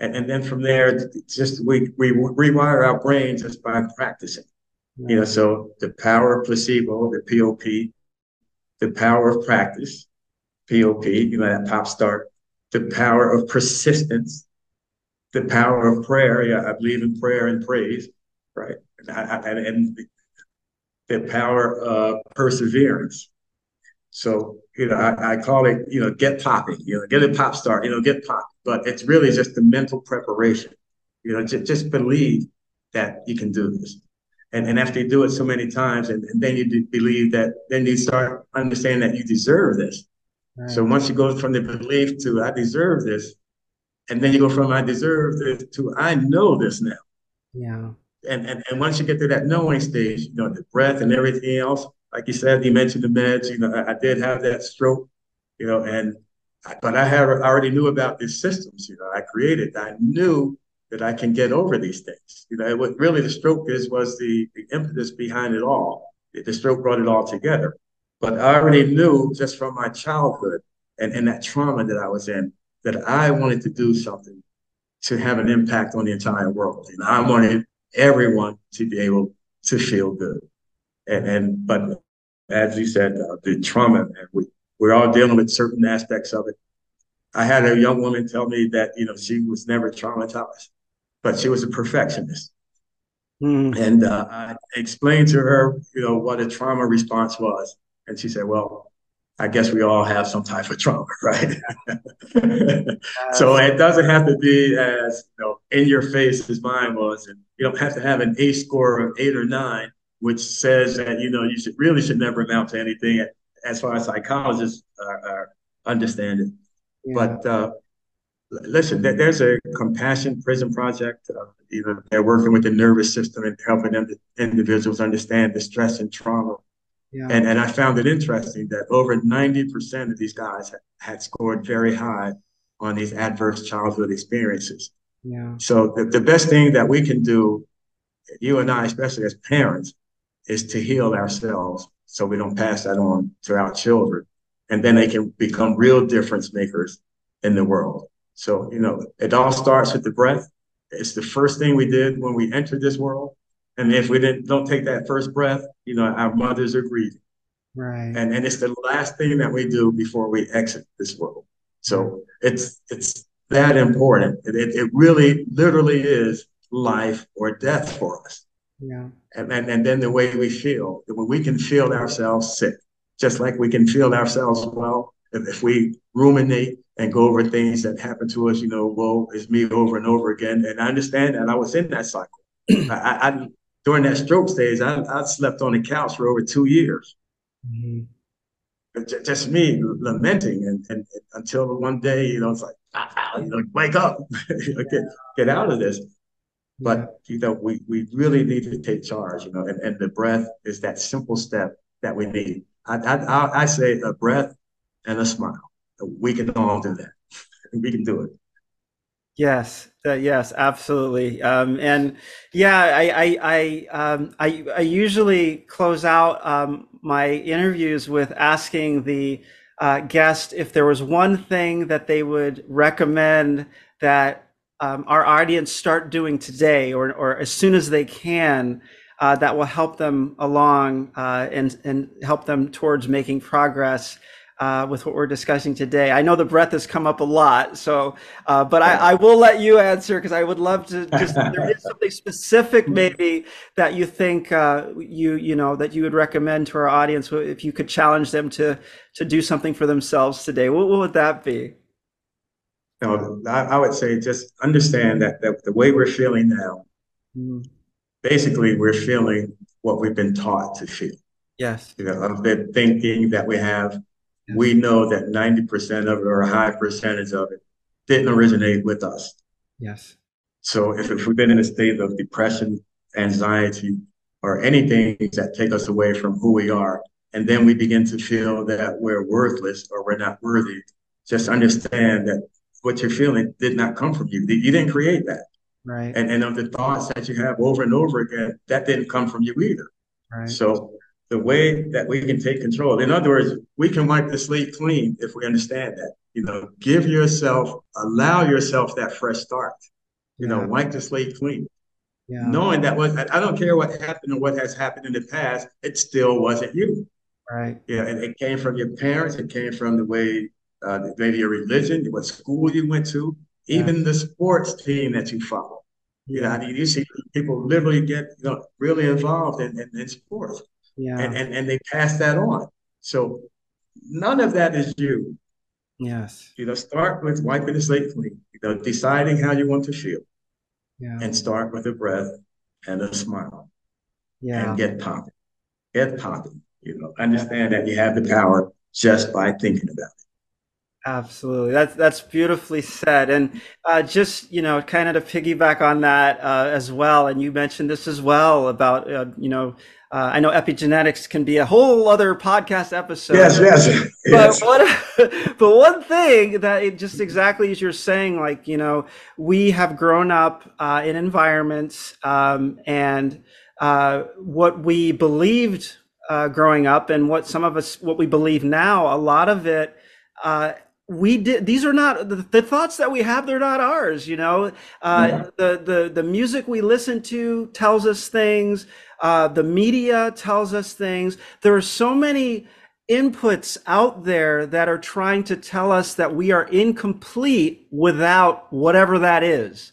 And, and then from there, just we, we rewire our brain just by practicing. You know, so the power of placebo, the POP, the power of practice, POP, you know, that pop start, the power of persistence, the power of prayer. Yeah, I believe in prayer and praise, right? And, and the power of perseverance. So, you know, I, I, call it, you know, get popping, you know, get a pop start, you know, get pop. But it's really just the mental preparation. You know, just, just believe that you can do this. And, and after you do it so many times, and, and then you believe that, then you start understanding that you deserve this. Right. So once you go from the belief to I deserve this, and then you go from I deserve this to I know this now. Yeah. And, and and once you get to that knowing stage, you know, the breath and everything else, like you said, you mentioned the meds. You know, I, I did have that stroke, you know, and but I had already knew about these systems. You know, I created. I knew that I can get over these things. You know, what really the stroke is was the the impetus behind it all. The stroke brought it all together. But I already knew just from my childhood and, and that trauma that I was in that I wanted to do something to have an impact on the entire world. And I wanted everyone to be able to feel good. And, and but as you said, uh, the trauma, and we, we're all dealing with certain aspects of it. I had a young woman tell me that, you know, she was never traumatized, but she was a perfectionist. Mm. And uh, I explained to her, you know, what a trauma response was. And she said, well, I guess we all have some type of trauma, right? so it doesn't have to be as, you know, in your face as mine was. And you don't have to have an ACE score of eight or nine which says that you know you should really should never amount to anything as far as psychologists are, are understand it. Yeah. But uh, listen, there's a compassion prison project. Uh, you know, they're working with the nervous system and helping them individuals understand the stress and trauma. Yeah. And and I found it interesting that over 90% of these guys had scored very high on these adverse childhood experiences. Yeah. So the, the best thing that we can do, you and I, especially as parents, is to heal ourselves so we don't pass that on to our children. And then they can become real difference makers in the world. So, you know, it all starts with the breath. It's the first thing we did when we entered this world. And if we didn't don't take that first breath, you know, our mothers are grieving. Right. And and it's the last thing that we do before we exit this world. So it's it's that important. It, it really literally is life or death for us. Yeah. And, and, and then the way we feel, when we can feel ourselves sick, just like we can feel ourselves well, if, if we ruminate and go over things that happen to us, you know, woe is me over and over again. And I understand that I was in that cycle. I, I, during that stroke stage, I, I slept on the couch for over two years. Mm-hmm. Just me lamenting, and, and, until one day, you know, it's like, ah, you know, wake up, get, get out of this. But you know, we we really need to take charge, you know, and, and the breath is that simple step that we need. I I I say a breath and a smile. We can all do that. we can do it.
Yes, uh, yes, absolutely. Um, and yeah, I I I, um, I, I usually close out um, my interviews with asking the uh, guest if there was one thing that they would recommend that um, our audience start doing today or, or as soon as they can uh, that will help them along uh, and, and help them towards making progress uh, with what we're discussing today. I know the breath has come up a lot, so uh, but I, I, will let you answer because I would love to. Just there is something specific, maybe that you think uh, you you know that you would recommend to our audience if you could challenge them to to do something for themselves today. What, what would that be?
No, I, I, would say just understand that, that the way we're feeling now, mm. basically we're feeling what we've been taught to feel.
Yes.
You know, of the thinking that we have, yes. we know that 90% of it or a high percentage of it didn't originate with us.
Yes.
So if, if we've been in a state of depression, anxiety, or anything that take us away from who we are, and then we begin to feel that we're worthless or we're not worthy, just understand that what you're feeling did not come from you. You didn't create that.
Right.
And and of the thoughts that you have over and over again, that didn't come from you either.
Right.
So the way that we can take control, in other words, we can wipe the slate clean if we understand that. You know, give yourself, allow yourself that fresh start. You yeah. know, wipe the slate clean. Yeah. Knowing that what I don't care what happened or what has happened in the past, it still wasn't you.
Right.
Yeah, and it came from your parents. It came from the way uh, maybe your religion, what school you went to, even yeah. the sports team that you follow. You know, I mean, you see people literally get you know really involved in, in, in sports,
yeah.
and, and and they pass that on. So none of that is you.
Yes.
You know, start with wiping the slate clean. You know, deciding how you want to feel,
yeah.
and start with a breath and a smile.
Yeah.
And get popping. Get popping. You know, understand that you have the power just by thinking about it.
Absolutely, that's that's beautifully said, and uh, just you know, kind of to piggyback on that uh, as well. And you mentioned this as well about uh, you know, uh, I know epigenetics can be a whole other podcast episode.
Yes, yes,
yes. But what, but one thing that it just exactly as you're saying, like you know, we have grown up uh, in environments, um, and uh, what we believed growing up, and what some of us what we believe now, a lot of it we did these are not the, the, thoughts that we have they're not ours you know? Uh, yeah. the the the music we listen to tells us things. Uh, the media tells us things. There are so many inputs out there that are trying to tell us that we are incomplete without whatever that is.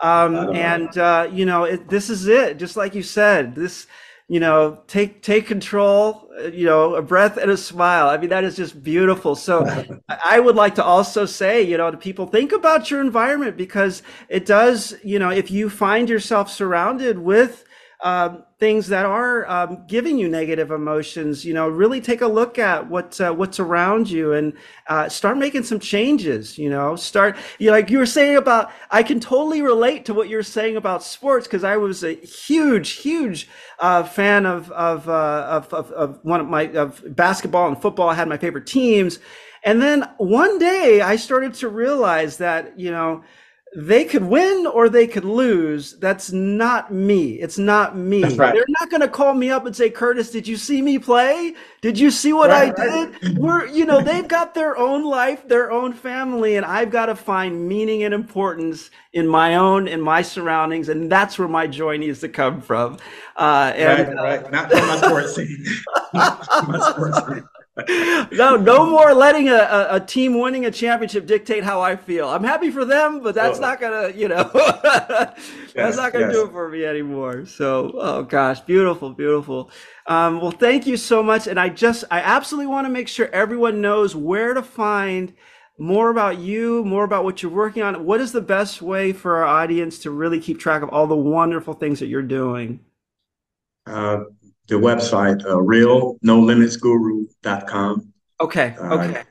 Um, and uh, you know it, this is it. Just like you said this you know, take take control, you know, a breath and a smile. I mean, that is just beautiful. So I would like to also say, you know, to people, think about your environment because it does, you know, if you find yourself surrounded with um, things that are um, giving you negative emotions, you know, really take a look at what uh, what's around you and uh, start making some changes. You know, start you know, like you were saying about. I can totally relate to what you're saying about sports because I was a huge, huge uh, fan of of, uh, of, of of one of my of basketball and football. I had my favorite teams, and then one day I started to realize that you know they could win or they could lose. That's not me. It's not me.
Right.
They're not going to call me up and say, "Curtis, did you see me play? Did you see what right, I did?" We're, you know, they've got their own life, their own family, and I've got to find meaning and importance in my own in my surroundings, and that's where my joy needs to come from.
Uh, and, right, right. Not from my sports team. my sports team
no, no more letting a, a, a, team winning a championship dictate how I feel. I'm happy for them, but that's oh. not gonna, you know, that's yes, not gonna yes. do it for me anymore. So, oh gosh, beautiful, beautiful. Um, well, thank you so much. And I just, I absolutely want to make sure everyone knows where to find more about you, more about what you're working on. What is the best way for our audience to really keep track of all the wonderful things that you're doing?
Uh, the website, uh, realnolimitsguru.com.
Okay. Uh, okay.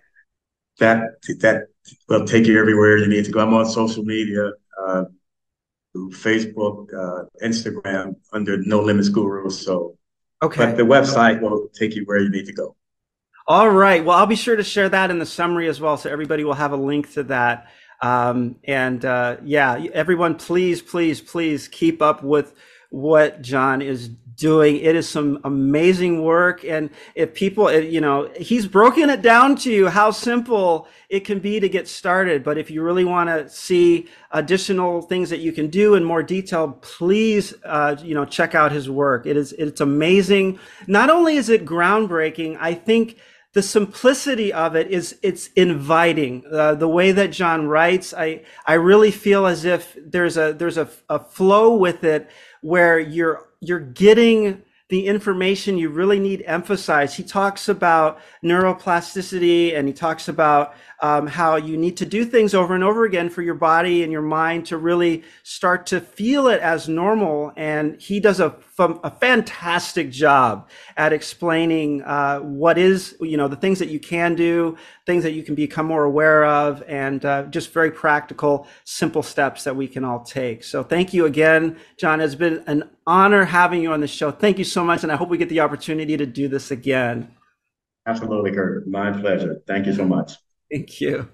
That that will take you everywhere you need to go. I'm on social media, uh, Facebook, uh, Instagram under No Limits Guru. So,
okay.
But the website will take you where you need to go.
All right. Well, I'll be sure to share that in the summary as well, so everybody will have a link to that. Um, and uh, yeah, everyone, please, please, please keep up with what John is doing. It is some amazing work. And if people, you know, he's broken it down to you how simple it can be to get started. But if you really want to see additional things that you can do in more detail, please, uh, you know, check out his work. It is, it's amazing. Not only is it groundbreaking, I think the simplicity of it is it's inviting uh, the way that john writes i i really feel as if there's a there's a, a flow with it where you're you're getting the information you really need emphasized. He talks about neuroplasticity and he talks about um, how you need to do things over and over again for your body and your mind to really start to feel it as normal. And he does a, a fantastic job at explaining uh, what is, you know, the things that you can do, things that you can become more aware of, and uh, just very practical, simple steps that we can all take. So thank you again, John. It's been an honor having you on the show. Thank you so much. And I hope we get the opportunity to do this again.
Absolutely, Kurt. My pleasure. Thank you so much.
Thank you.